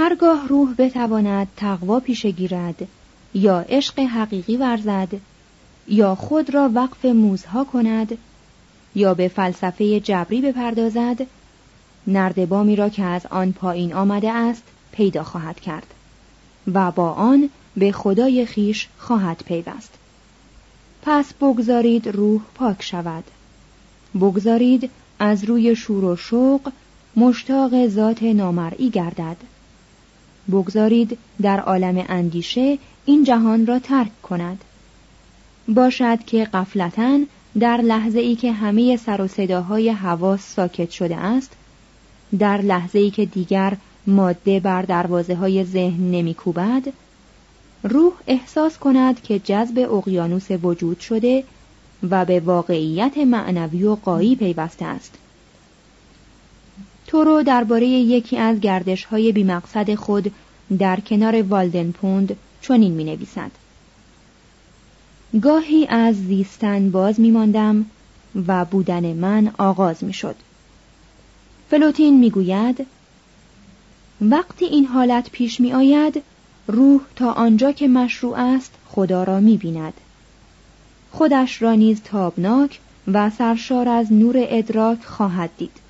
هرگاه روح بتواند تقوا پیشه گیرد یا عشق حقیقی ورزد یا خود را وقف موزها کند یا به فلسفه جبری بپردازد نردبامی را که از آن پایین آمده است پیدا خواهد کرد و با آن به خدای خیش خواهد پیوست. پس بگذارید روح پاک شود. بگذارید از روی شور و شوق مشتاق ذات نامرئی گردد. بگذارید در عالم اندیشه این جهان را ترک کند. باشد که قفلتا در لحظه ای که همه سر و صداهای حواس ساکت شده است در لحظه ای که دیگر ماده بر دروازه های ذهن نمیکوبد روح احساس کند که جذب اقیانوس وجود شده و به واقعیت معنوی و قایی پیوسته است. تورو درباره یکی از گردش های بیمقصد خود در کنار والدنپوند چنین می نویسد. گاهی از زیستن باز می ماندم و بودن من آغاز می شد. فلوتین می گوید وقتی این حالت پیش می آید روح تا آنجا که مشروع است خدا را می بیند. خودش را نیز تابناک و سرشار از نور ادراک خواهد دید.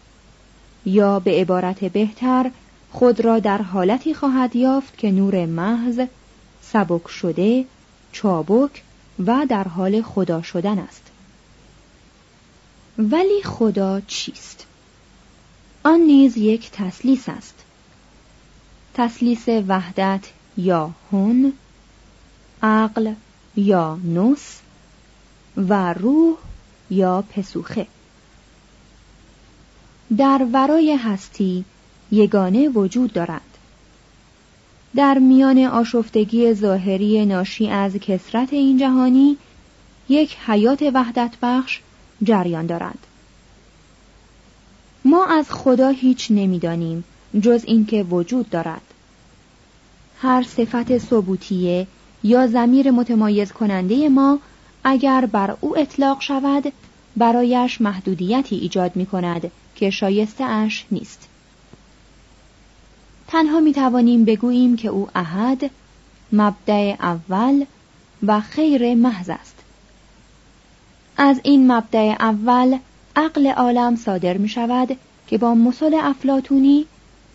یا به عبارت بهتر خود را در حالتی خواهد یافت که نور محض سبک شده چابک و در حال خدا شدن است. ولی خدا چیست؟ آن نیز یک تسلیس است. تسلیس وحدت یا هون عقل یا نوس و روح یا پسوخه. در ورای هستی یگانه وجود دارد. در میان آشفتگی ظاهری ناشی از کسرت این جهانی یک حیات وحدت بخش جریان دارد. ما از خدا هیچ نمی‌دانیم جز اینکه وجود دارد. هر صفت ثبوتیه یا زمیر متمایز کننده ما اگر بر او اطلاق شود برایش محدودیتی ایجاد می کند که شایسته اش نیست. تنها می توانیم بگوییم که او احد مبدع اول و خیر محض است. از این مبدع اول عقل عالم صادر می شود که با مسل افلاتونی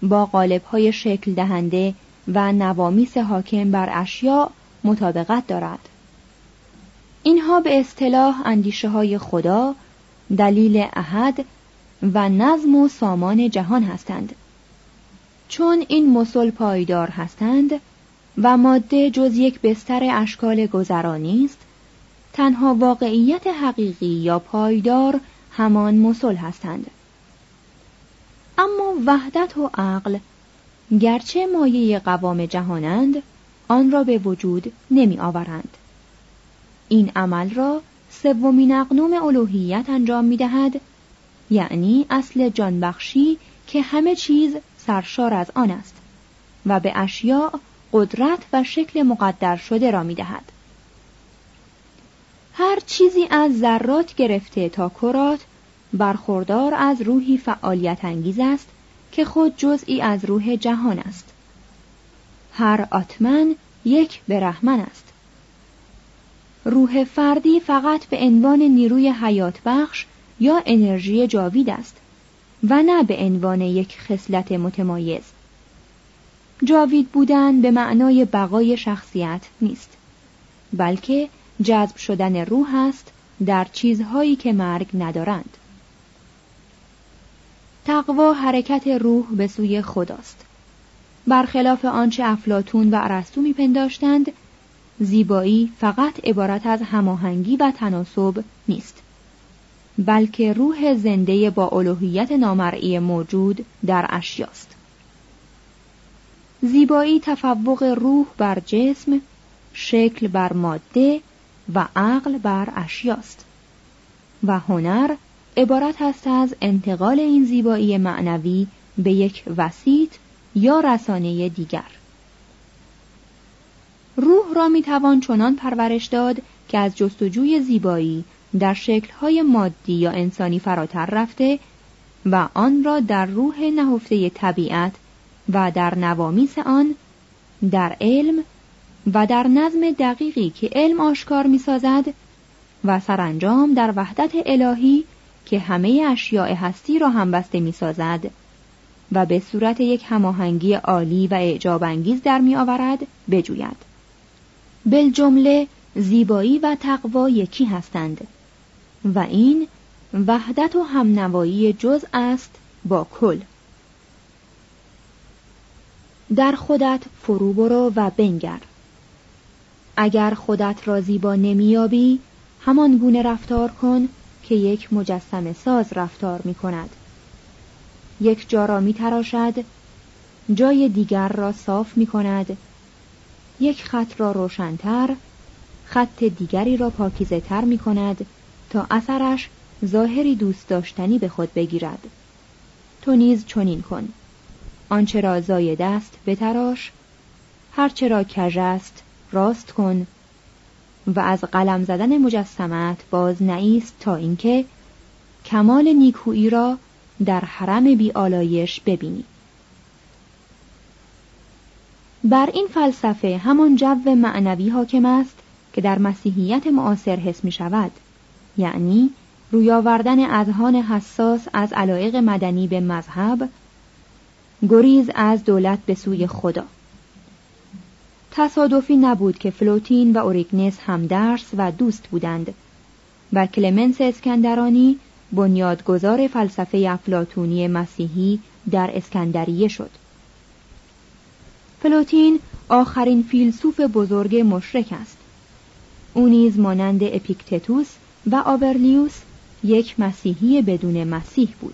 با قالب های شکل دهنده و نوامیس حاکم بر اشیاء مطابقت دارد. اینها به اصطلاح اندیشه های خدا دلیل احد و نظم و سامان جهان هستند. چون این مسل پایدار هستند و ماده جز یک بستر اشکال گذرانی است تنها واقعیت حقیقی یا پایدار همان مسل هستند. اما وحدت و عقل گرچه مایه قوام جهانند آن را به وجود نمی آورند. این عمل را سومین اقنوم الوهیت انجام می دهد یعنی اصل جانبخشی که همه چیز سرشار از آن است و به اشیاء قدرت و شکل مقدر شده را می دهد. هر چیزی از ذرات گرفته تا کرات برخوردار از روحی فعالیت انگیز است که خود جزئی از روح جهان است. هر آتمن یک برهمن است. روح فردی فقط به عنوان نیروی حیات بخش یا انرژی جاوید است و نه به عنوان یک خصلت متمایز. جاوید بودن به معنای بقای شخصیت نیست بلکه جذب شدن روح است در چیزهایی که مرگ ندارند. تقوا حرکت روح به سوی خداست. برخلاف آنچه افلاتون و ارسطو میپنداشتند زیبایی فقط عبارت از هماهنگی و تناسب نیست. بلکه روح زنده با الوهیت نامرئی موجود در اشیاست. زیبایی تفوق روح بر جسم شکل بر ماده و عقل بر اشیاست. و هنر عبارت است از انتقال این زیبایی معنوی به یک وسیط یا رسانه دیگر. روح را می توان چنان پرورش داد که از جستجوی زیبایی در شکلهای مادی یا انسانی فراتر رفته و آن را در روح نهفته طبیعت و در نوامیس آن در علم و در نظم دقیقی که علم آشکار می سازد و سرانجام در وحدت الهی که همه اشیاء هستی را هم بسته می سازد و به صورت یک هماهنگی عالی و اعجاب انگیز در می آورد بجوید. بالجمله زیبایی و تقوا یکی هستند. و این وحدت و همنوایی جز است با کل. در خودت فرو برو و بنگر. اگر خودت را زیبا نمیابی همان گونه رفتار کن که یک مجسم ساز رفتار می کند یک جا را می تراشد جای دیگر را صاف می کند یک خط را روشنتر خط دیگری را پاکیزه تر می کند تا اثرش ظاهری دوست داشتنی به خود بگیرد. تو نیز چنین کن. آنچه را زاید است بتراش هرچه را کژ است راست کن و از قلم زدن مجسمت باز نایست تا اینکه کمال نیکویی را در حرم بی آلایش ببینی. بر این فلسفه همان جو معنوی حاکم است که در مسیحیت معاصر حس می شود. یعنی روی آوردن اذهان حساس از علایق مدنی به مذهب گریز از دولت به سوی خدا. تصادفی نبود که فلوتین و اوریگنس هم درس و دوست بودند و کلمنس اسکندرانی بنیادگذار فلسفه افلاطونی مسیحی در اسکندریه شد. پلوتین آخرین فیلسوف بزرگ مشرک است او نیز مانند اپیکتتوس و آورلیوس یک مسیحی بدون مسیح بود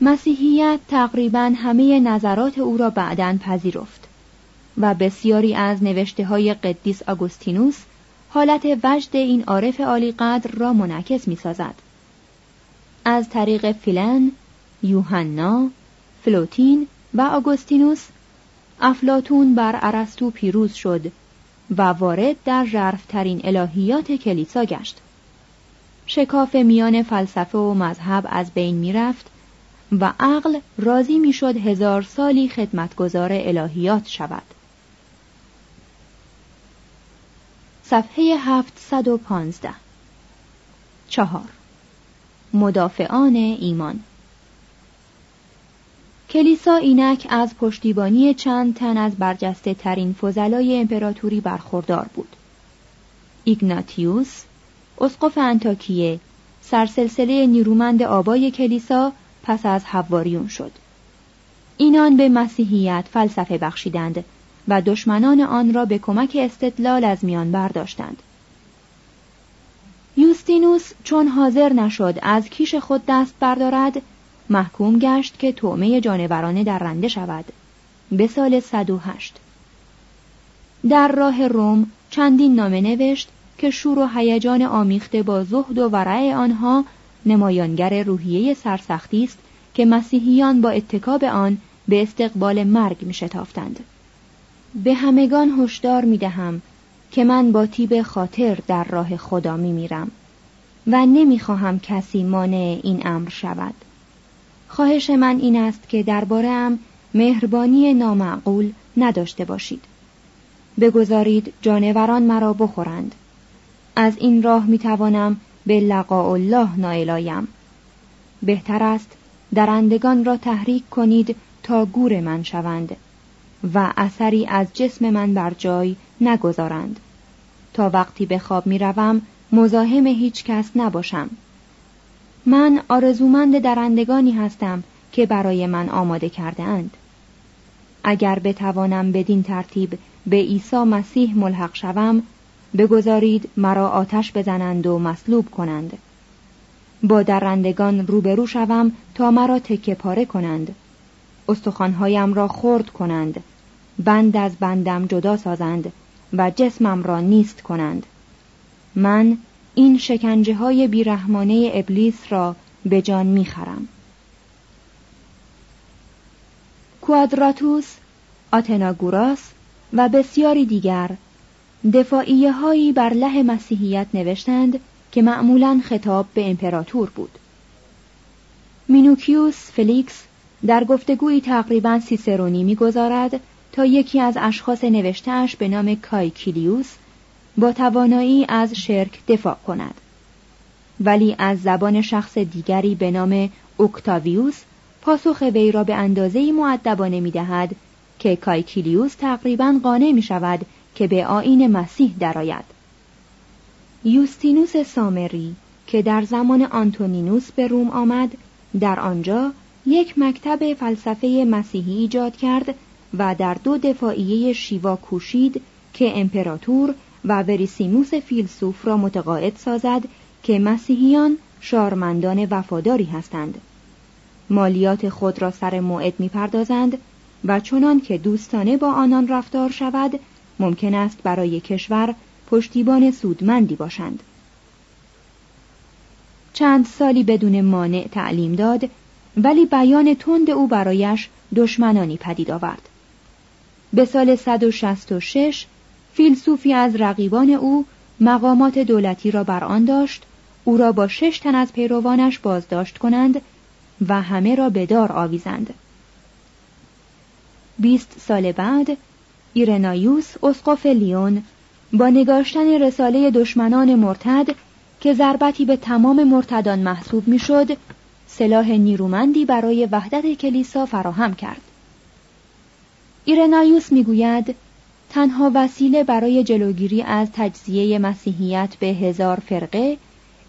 مسیحیت تقریبا همه نظرات او را بعدا پذیرفت و بسیاری از نوشته های قدیس آگوستینوس حالت وجد این عارف عالی قدر را منعکس می سازد. از طریق فیلن، یوحنا، فلوتین و آگوستینوس افلاتون بر ارسطو پیروز شد و وارد در ژرفترین الهیات کلیسا گشت. شکاف میان فلسفه و مذهب از بین می رفت و عقل راضی می‌شد هزار سالی خدمتگزار الهیات شود. صفحه 715 چهار مدافعان ایمان کلیسا اینک از پشتیبانی چند تن از برجسته ترین فضلای امپراتوری برخوردار بود. ایگناتیوس، اسقف انتاکیه، سرسلسله نیرومند آبای کلیسا پس از حواریون شد. اینان به مسیحیت فلسفه بخشیدند و دشمنان آن را به کمک استدلال از میان برداشتند. یوستینوس چون حاضر نشد از کیش خود دست بردارد محکوم گشت که طعمه جانورانه در رنده شود به سال 108 در راه روم چندین نامه نوشت که شور و هیجان آمیخته با زهد و ورع آنها نمایانگر روحیه سرسختی است که مسیحیان با اتکاب آن به استقبال مرگ می شتافتند. به همگان هشدار می دهم که من با تیب خاطر در راه خدا می میرم و نمی خواهم کسی مانع این امر شود. خواهش من این است که درباره ام مهربانی نامعقول نداشته باشید. بگذارید جانوران مرا بخورند. از این راه می توانم به لقاء الله نائل بهتر است درندگان را تحریک کنید تا گور من شوند و اثری از جسم من بر جای نگذارند تا وقتی به خواب می روم مزاحم هیچ کس نباشم من آرزومند درندگانی هستم که برای من آماده کرده اند. اگر بتوانم بدین ترتیب به عیسی مسیح ملحق شوم بگذارید مرا آتش بزنند و مصلوب کنند. با درندگان روبرو شوم تا مرا تکه پاره کنند. استخوانهایم را خرد کنند. بند از بندم جدا سازند و جسمم را نیست کنند. من این شکنجه های بیرحمانه ابلیس را به جان می‌خرم. کوادراتوس، آتناگوراس و بسیاری دیگر دفاعیه هایی بر له مسیحیت نوشتند که معمولا خطاب به امپراتور بود. مینوکیوس فلیکس در گفتگویی تقریبا سیسرونی می‌گذارد تا یکی از اشخاص نوشتهاش به نام کایکیلیوس با توانایی از شرک دفاع کند ولی از زبان شخص دیگری به نام اوکتاویوس پاسخ وی را به اندازه معدبانه می دهد که کایکیلیوس تقریبا قانع می شود که به آین مسیح درآید. یوستینوس سامری که در زمان آنتونینوس به روم آمد در آنجا یک مکتب فلسفه مسیحی ایجاد کرد و در دو دفاعیه شیوا کوشید که امپراتور و وریسیموس فیلسوف را متقاعد سازد که مسیحیان شارمندان وفاداری هستند. مالیات خود را سر موعد می‌پردازند و چنان که دوستانه با آنان رفتار شود ممکن است برای کشور پشتیبان سودمندی باشند. چند سالی بدون مانع تعلیم داد ولی بیان تند او برایش دشمنانی پدید آورد. به سال 166 فیلسوفی از رقیبان او مقامات دولتی را بر آن داشت او را با شش تن از پیروانش بازداشت کنند و همه را به دار آویزند. بیست سال بعد ایرنایوس اسقف لیون با نگاشتن رساله دشمنان مرتد که ضربتی به تمام مرتدان محسوب می‌شد سلاح نیرومندی برای وحدت کلیسا فراهم کرد. ایرنایوس می‌گوید تنها وسیله برای جلوگیری از تجزیه مسیحیت به هزار فرقه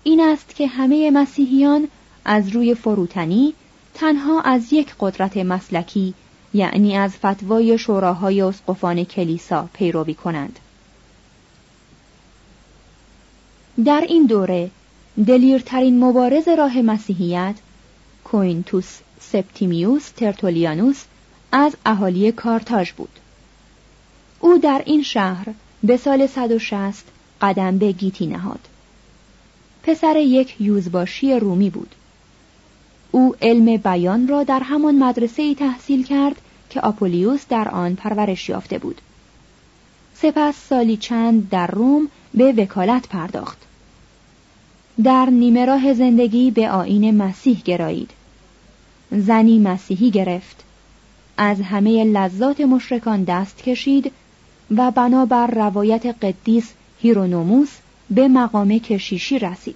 این است که همه مسیحیان از روی فروتنی تنها از یک قدرت مسلکی یعنی از فتوای شوراهای اسقفان کلیسا پیروی کنند. در این دوره دلیرترین مبارز راه مسیحیت کوینتوس سپتیمیوس ترتولیانوس از اهالی کارتاژ بود. او در این شهر به سال 160 قدم به گیتی نهاد. پسر یک یوزباشی رومی بود. او علم بیان را در همان مدرسه ای تحصیل کرد که آپولیوس در آن پرورش یافته بود. سپس سالی چند در روم به وکالت پرداخت. در نیمه راه زندگی به آین مسیح گرایید. زنی مسیحی گرفت. از همه لذات مشرکان دست کشید و بنابر روایت قدیس هیرونوموس به مقام کشیشی رسید.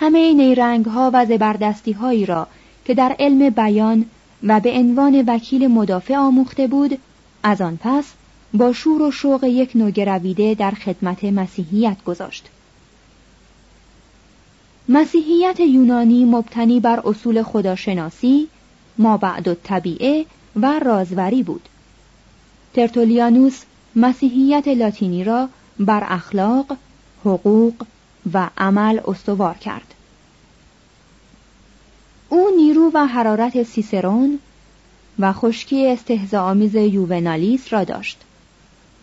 همه نیرنگ ها و زبردستی هایی را که در علم بیان و به عنوان وکیل مدافع آموخته بود از آن پس با شور و شوق یک نوگرویده در خدمت مسیحیت گذاشت. مسیحیت یونانی مبتنی بر اصول خداشناسی ما بعد طبیعه و رازوری بود. ترتولیانوس مسیحیت لاتینی را بر اخلاق، حقوق و عمل استوار کرد. او نیرو و حرارت سیسرون و خشکی استهزاآمیز یوونالیس را داشت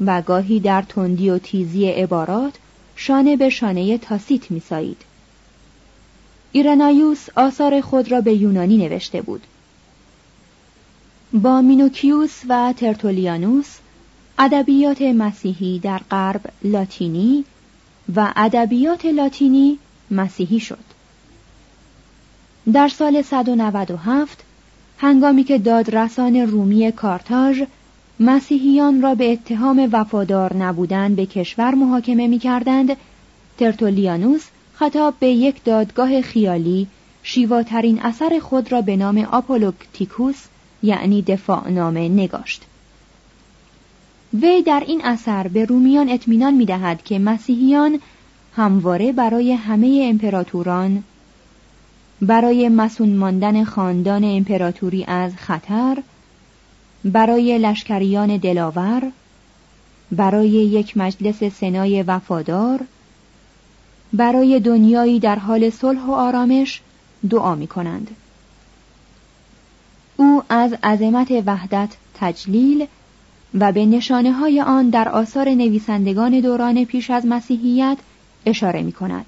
و گاهی در تندی و تیزی عبارات شانه به شانه تاسیت میسایید. ایرنایوس آثار خود را به یونانی نوشته بود. با مینوکیوس و ترتولیانوس ادبیات مسیحی در غرب لاتینی و ادبیات لاتینی مسیحی شد. در سال 197 هنگامی که دادرسان رومی کارتاژ مسیحیان را به اتهام وفادار نبودن به کشور محاکمه می کردند، ترتولیانوس خطاب به یک دادگاه خیالی شیواترین اثر خود را به نام آپولوگتیکوس یعنی دفاع نامه نگاشت. وی در این اثر به رومیان اطمینان می دهد که مسیحیان همواره برای همه امپراتوران برای مسون ماندن خاندان امپراتوری از خطر برای لشکریان دلاور برای یک مجلس سنای وفادار برای دنیایی در حال صلح و آرامش دعا می کنند. از عظمت وحدت تجلیل و به نشانه های آن در آثار نویسندگان دوران پیش از مسیحیت اشاره می کند.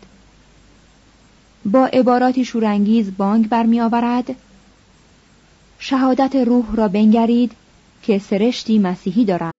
با عباراتی شورانگیز بانگ برمیآورد شهادت روح را بنگرید که سرشتی مسیحی دارد.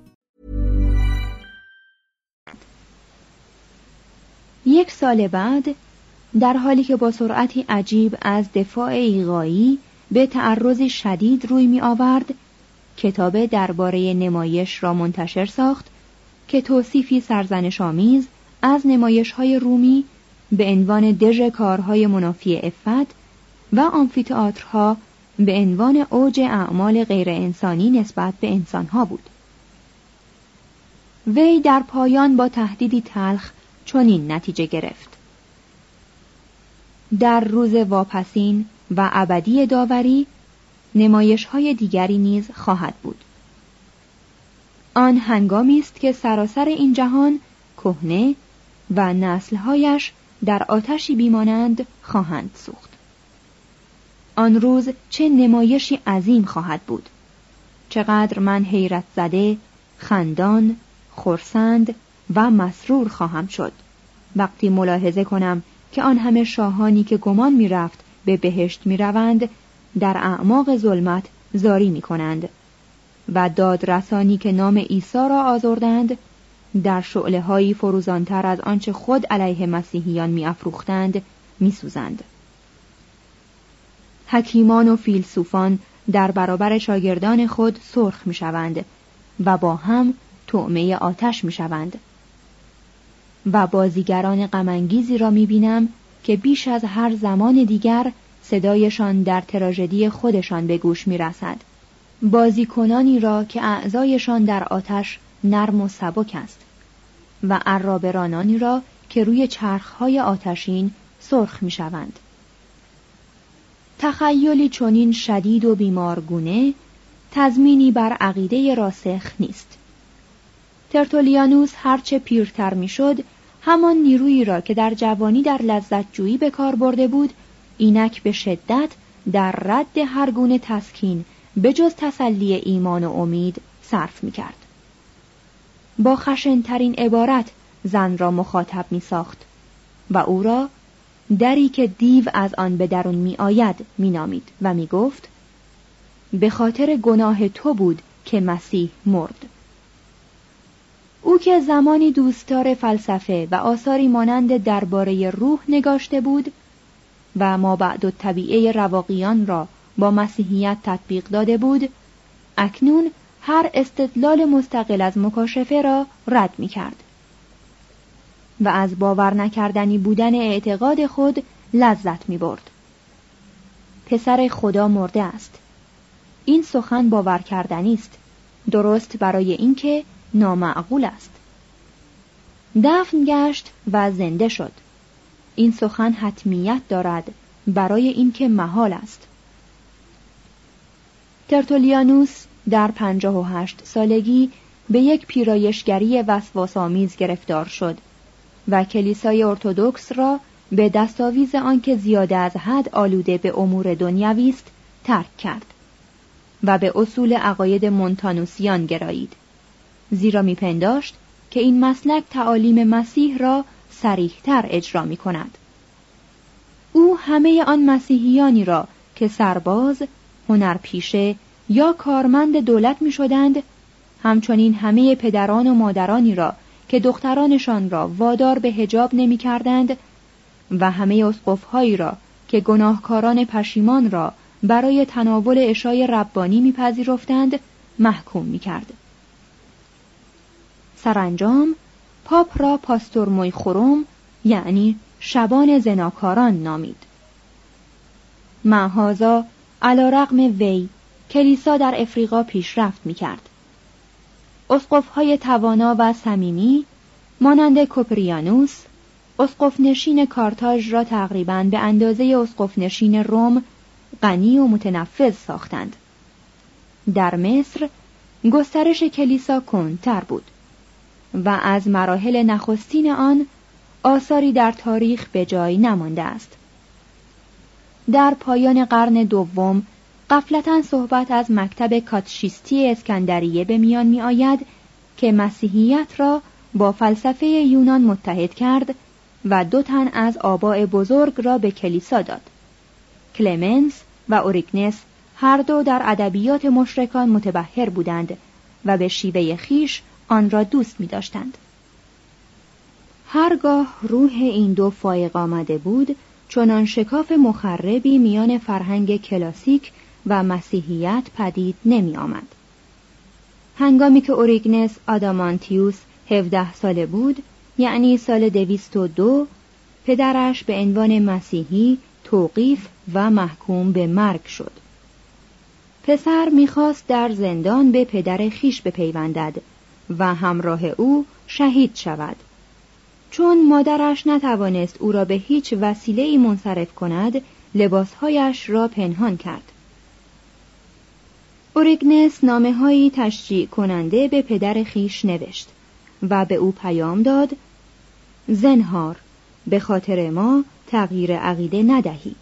یک سال بعد در حالی که با سرعتی عجیب از دفاع ایغایی به تعرض شدید روی می آورد کتاب درباره نمایش را منتشر ساخت که توصیفی سرزنش آمیز از نمایش های رومی به عنوان دژ کارهای منافی افت و آمفیتئاترها به عنوان اوج اعمال غیر انسانی نسبت به انسانها بود. وی در پایان با تهدیدی تلخ چنین نتیجه گرفت. در روز واپسین و ابدی داوری نمایش های دیگری نیز خواهد بود. آن هنگامی است که سراسر این جهان کهنه و نسلهایش در آتشی بیمانند خواهند سوخت. آن روز چه نمایشی عظیم خواهد بود. چقدر من حیرت زده، خندان، خرسند و مسرور خواهم شد. وقتی ملاحظه کنم که آن همه شاهانی که گمان می رفت به بهشت می روند در اعماق ظلمت زاری می کنند و دادرسانی که نام عیسی را آزردند در شعله هایی فروزانتر از آنچه خود علیه مسیحیان می افروختند می سوزند. حکیمان و فیلسوفان در برابر شاگردان خود سرخ می شوند و با هم تعمه آتش می شوند. و بازیگران غمانگیزی را می بینم که بیش از هر زمان دیگر صدایشان در تراژدی خودشان به گوش می رسد. بازیکنانی را که اعضایشان در آتش نرم و سبک است و عرابرانانی را که روی چرخهای آتشین سرخ می شوند. تخیلی چنین شدید و بیمارگونه تضمینی بر عقیده راسخ نیست. ترتولیانوس هرچه پیرتر می‌شد همان نیرویی را که در جوانی در لذت جویی به کار برده بود اینک به شدت در رد هر گونه تسکین به جز تسلی ایمان و امید صرف می کرد. با خشنترین عبارت زن را مخاطب می ساخت و او را دری که دیو از آن به درون می آید می نامید و می گفت به خاطر گناه تو بود که مسیح مرد. او که زمانی دوستدار فلسفه و آثاری مانند درباره روح نگاشته بود و ما بعد و طبیعه رواقیان را با مسیحیت تطبیق داده بود اکنون هر استدلال مستقل از مکاشفه را رد می کرد و از باور نکردنی بودن اعتقاد خود لذت می برد. پسر خدا مرده است این سخن باور کردنی است درست برای اینکه نامعقول است. دفن گشت و زنده شد. این سخن حتمیت دارد برای اینکه محال است. ترتولیانوس در پنجاه و هشت سالگی به یک پیرایشگری وسواسآمیز گرفتار شد و کلیسای ارتودکس را به دستاویز آنکه زیاده از حد آلوده به امور دنیوی است ترک کرد و به اصول عقاید مونتانوسیان گرایید. زیرا میپنداشت که این مسلک تعالیم مسیح را سریحتر اجرا می کند. او همه آن مسیحیانی را که سرباز، هنرپیشه یا کارمند دولت می شدند، همچنین همه پدران و مادرانی را که دخترانشان را وادار به هجاب نمی کردند و همه اسقفهایی را که گناهکاران پشیمان را برای تناول اشای ربانی میپذیرفتند محکوم می‌کرد سرانجام پاپ را پاستور خروم یعنی شبان زناکاران نامید معهازا علا رقم وی کلیسا در افریقا پیشرفت می کرد. های توانا و صمیمی مانند کوپریانوس اسقف نشین کارتاژ را تقریبا به اندازه اسقف نشین روم غنی و متنفذ ساختند. در مصر گسترش کلیسا کنتر بود. و از مراحل نخستین آن آثاری در تاریخ به جای نمانده است. در پایان قرن دوم قفلتا صحبت از مکتب کاتشیستی اسکندریه به میان می آید که مسیحیت را با فلسفه یونان متحد کرد و دو تن از آباء بزرگ را به کلیسا داد. کلمنس و اوریکنس هر دو در ادبیات مشرکان متبهر بودند و به شیوه خیش آن را دوست می داشتند. هرگاه روح این دو فایق آمده بود چنان شکاف مخربی میان فرهنگ کلاسیک و مسیحیت پدید نمی آمد. هنگامی که اوریگنس آدامانتیوس 17 ساله بود یعنی سال دویست و دو پدرش به عنوان مسیحی توقیف و محکوم به مرگ شد پسر می‌خواست در زندان به پدر خیش بپیوندد و همراه او شهید شود. چون مادرش نتوانست او را به هیچ وسیله ای منصرف کند لباسهایش را پنهان کرد. اوریگنس نامه تشجیع کننده به پدر خیش نوشت و به او پیام داد زنهار به خاطر ما تغییر عقیده ندهی.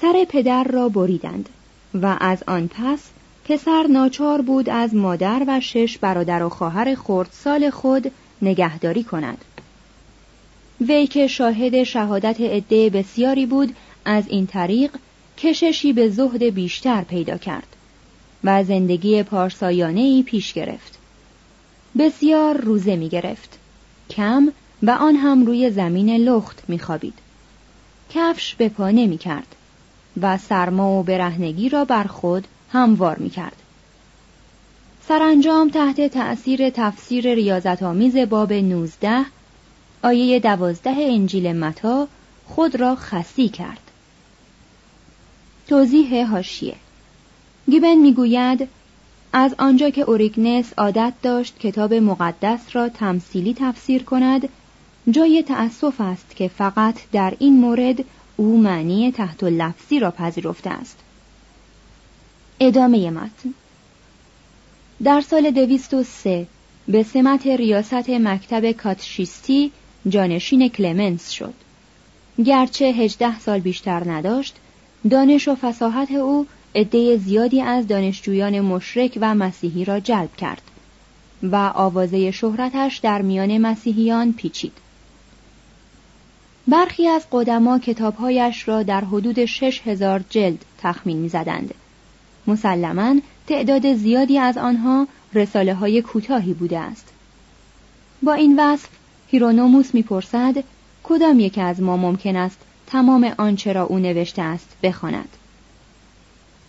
سر پدر را بریدند و از آن پس پسر ناچار بود از مادر و شش برادر و خواهر خردسال خود نگهداری کند. وی که شاهد شهادت عده بسیاری بود از این طریق کششی به زهد بیشتر پیدا کرد و زندگی پارسایانه ای پیش گرفت. بسیار روزه می گرفت. کم و آن هم روی زمین لخت می خوابید. کفش به پا نمی کرد و سرما و برهنگی را بر خود هموار می کرد. سرانجام تحت تأثیر تفسیر ریاضت آمیز باب 19 آیه دوازده انجیل متا خود را خسی کرد. توضیح هاشیه گیبن می‌گوید از آنجا که اوریگنس عادت داشت کتاب مقدس را تمثیلی تفسیر کند جای تأسف است که فقط در این مورد او معنی تحت لفظی را پذیرفته است ادامه متن. در سال دویست و سه به سمت ریاست مکتب کاتشیستی جانشین کلمنس شد. گرچه هجده سال بیشتر نداشت دانش و فساحت او عده زیادی از دانشجویان مشرک و مسیحی را جلب کرد و آوازه شهرتش در میان مسیحیان پیچید. برخی از قدما کتابهایش را در حدود شش هزار جلد تخمین می‌زدند. مسلما تعداد زیادی از آنها رساله های کوتاهی بوده است. با این وصف هیرونوموس می‌پرسد کدام یک از ما ممکن است تمام آنچه را او نوشته است بخواند؟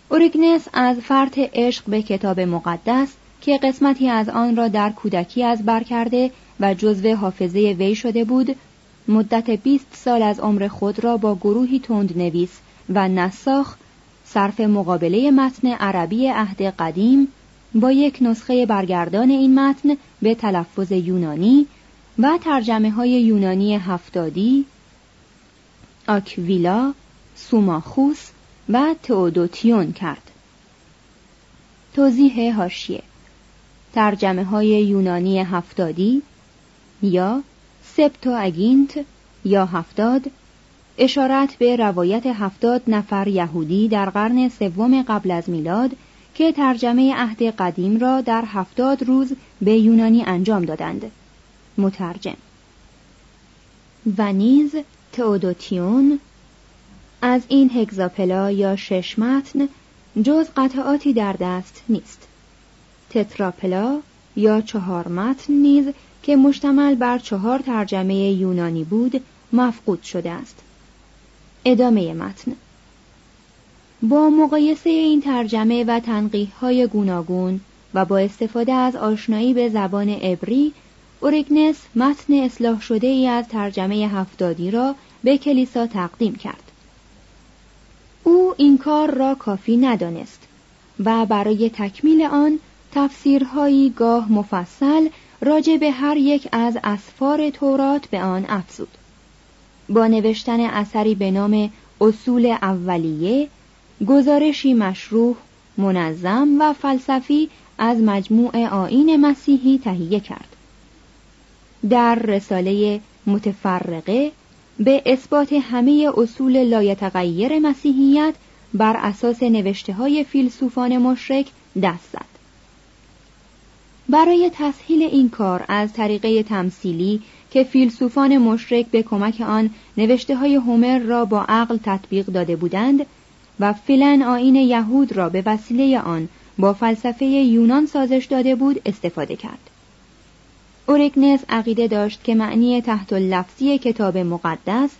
اوریگنس از فرط عشق به کتاب مقدس که قسمتی از آن را در کودکی از بر کرده و جزو حافظه وی شده بود مدت بیست سال از عمر خود را با گروهی تند نویس و نساخ صرف مقابله متن عبری عهد قدیم با یک نسخه برگردان این متن به تلفظ یونانی و ترجمه های یونانی هفتادی آکویلا، سوماخوس و تئودوتیون کرد. توضیح هاشیه ترجمه های یونانی هفتادی یا سپتو اگینت یا هفتاد اشارت به روایت هفتاد نفر یهودی در قرن سوم قبل از میلاد که ترجمه عهد قدیم را در هفتاد روز به یونانی انجام دادند. مترجم. و نیز تئودوتیون از این هگزاپلا یا شش متن جز قطعاتی در دست نیست. تتراپلا یا چهار متن نیز که مشتمل بر چهار ترجمه یونانی بود مفقود شده است. ادامه متن. با مقایسه این ترجمه و تنقیح های گوناگون و با استفاده از آشنایی به زبان عبری اوریگنس متن اصلاح شده ای از ترجمه هفتادی را به کلیسا تقدیم کرد. او این کار را کافی ندانست و برای تکمیل آن تفسیرهایی گاه مفصل راجع به هر یک از اسفار تورات به آن افزود. با نوشتن اثری به نام اصول اولیه گزارشی مشروح منظم و فلسفی از مجموع آین مسیحی تهیه کرد در رساله متفرقه به اثبات همه اصول لایتغیر مسیحیت بر اساس نوشته های فیلسوفان مشرک دست زد. برای تسهیل این کار از طریقه تمثیلی که فیلسوفان مشرک به کمک آن نوشته های هومر را با عقل تطبیق داده بودند و فیلن آین یهود را به وسیله آن با فلسفه یونان سازش داده بود استفاده کرد. اوریگنس عقیده داشت که معنی تحت لفظی کتاب مقدس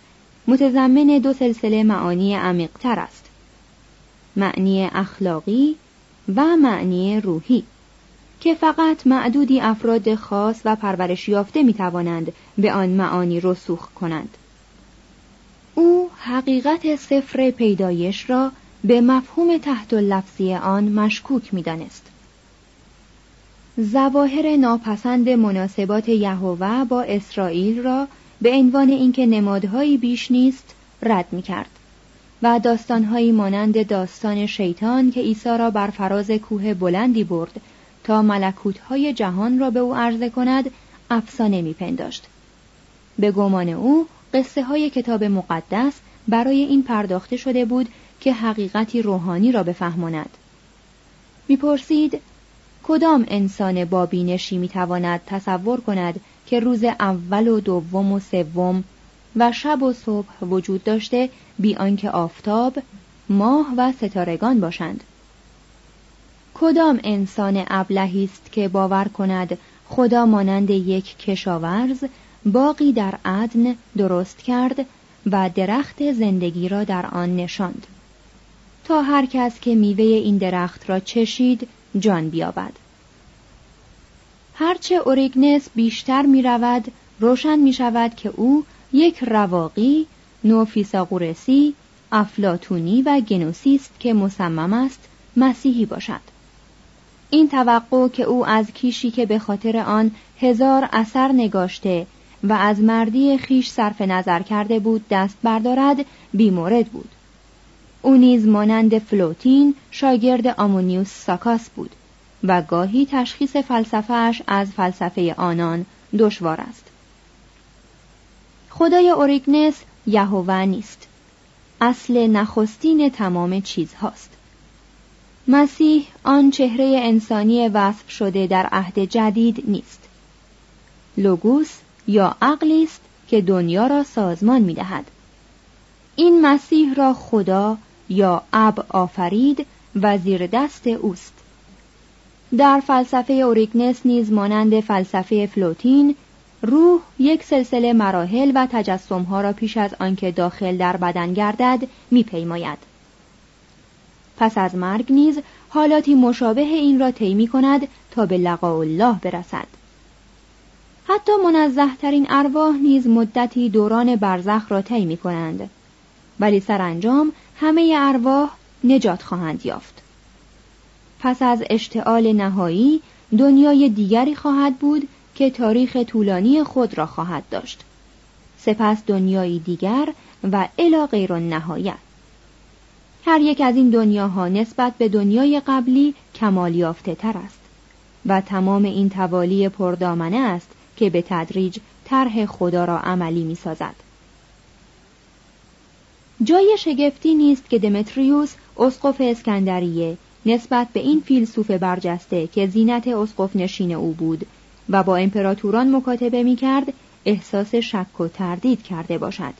متضمن دو سلسله معانی عمیقتر است معنی اخلاقی و معنی روحی که فقط معدودی افراد خاص و پرورش یافته می توانند به آن معانی رسوخ کنند. او حقیقت سفر پیدایش را به مفهوم تحت لفظی آن مشکوک می دانست. زواهر ناپسند مناسبات یهوه با اسرائیل را به عنوان اینکه نمادهایی بیش نیست رد می کرد و داستانهایی مانند داستان شیطان که عیسی را بر فراز کوه بلندی برد تا ملکوتهای جهان را به او عرضه کند افسانه میپنداشت. به گمان او قصه های کتاب مقدس برای این پرداخته شده بود که حقیقتی روحانی را بفهماند. می‌پرسید کدام انسان با بینشی می‌تواند تصور کند که روز اول و دوم و سوم و شب و صبح وجود داشته بی آنکه آفتاب ماه و ستارگان باشند؟ کدام انسان ابلهی است که باور کند خدا مانند یک کشاورز باقی در عدن درست کرد و درخت زندگی را در آن نشاند؟ تا هر کس که میوه این درخت را چشید جان بیابد. هرچه اوریگنس بیشتر می رود روشن می شود که او یک رواقی نوفیساغورسی افلاتونی و گنوسی است که مصمم است مسیحی باشد. این توقع که او از کیشی که به خاطر آن هزار اثر نگاشته و از مردی خیش صرف نظر کرده بود دست بردارد بیمورد بود. او نیز مانند فلوتین شاگرد آمونیوس ساکاس بود و گاهی تشخیص فلسفهش از فلسفه آنان دشوار است. خدای اوریگنس یهوه نیست. اصل نخستین تمام چیزهاست. مسیح آن چهره انسانی وصف شده در عهد جدید نیست. لوگوس یا عقلی است که دنیا را سازمان می دهد. این مسیح را خدا یا اب آفرید و زیر دست اوست. در فلسفه اوریگنس نیز مانند فلسفه فلوتین روح یک سلسله مراحل و تجسمها را پیش از آنکه داخل در بدن گردد میپیماید. پس از مرگ نیز حالاتی مشابه این را طی می کند تا به لقاء الله برسد. حتی منزه ترین ارواح نیز مدتی دوران برزخ را طی می کنند. ولی سرانجام همه ارواح نجات خواهند یافت. پس از اشتعال نهایی دنیای دیگری خواهد بود که تاریخ طولانی خود را خواهد داشت. سپس دنیایی دیگر و الی غیر نهایت. هر یک از این دنیاها نسبت به دنیای قبلی کمال یافته تر است و تمام این توالی پردامنه است که به تدریج طرح خدا را عملی می سازد. جای شگفتی نیست که دمتریوس اسقف اسکندریه نسبت به این فیلسوف برجسته که زینت اسقف نشین او بود و با امپراتوران مکاتبه می کرد احساس شک و تردید کرده باشد.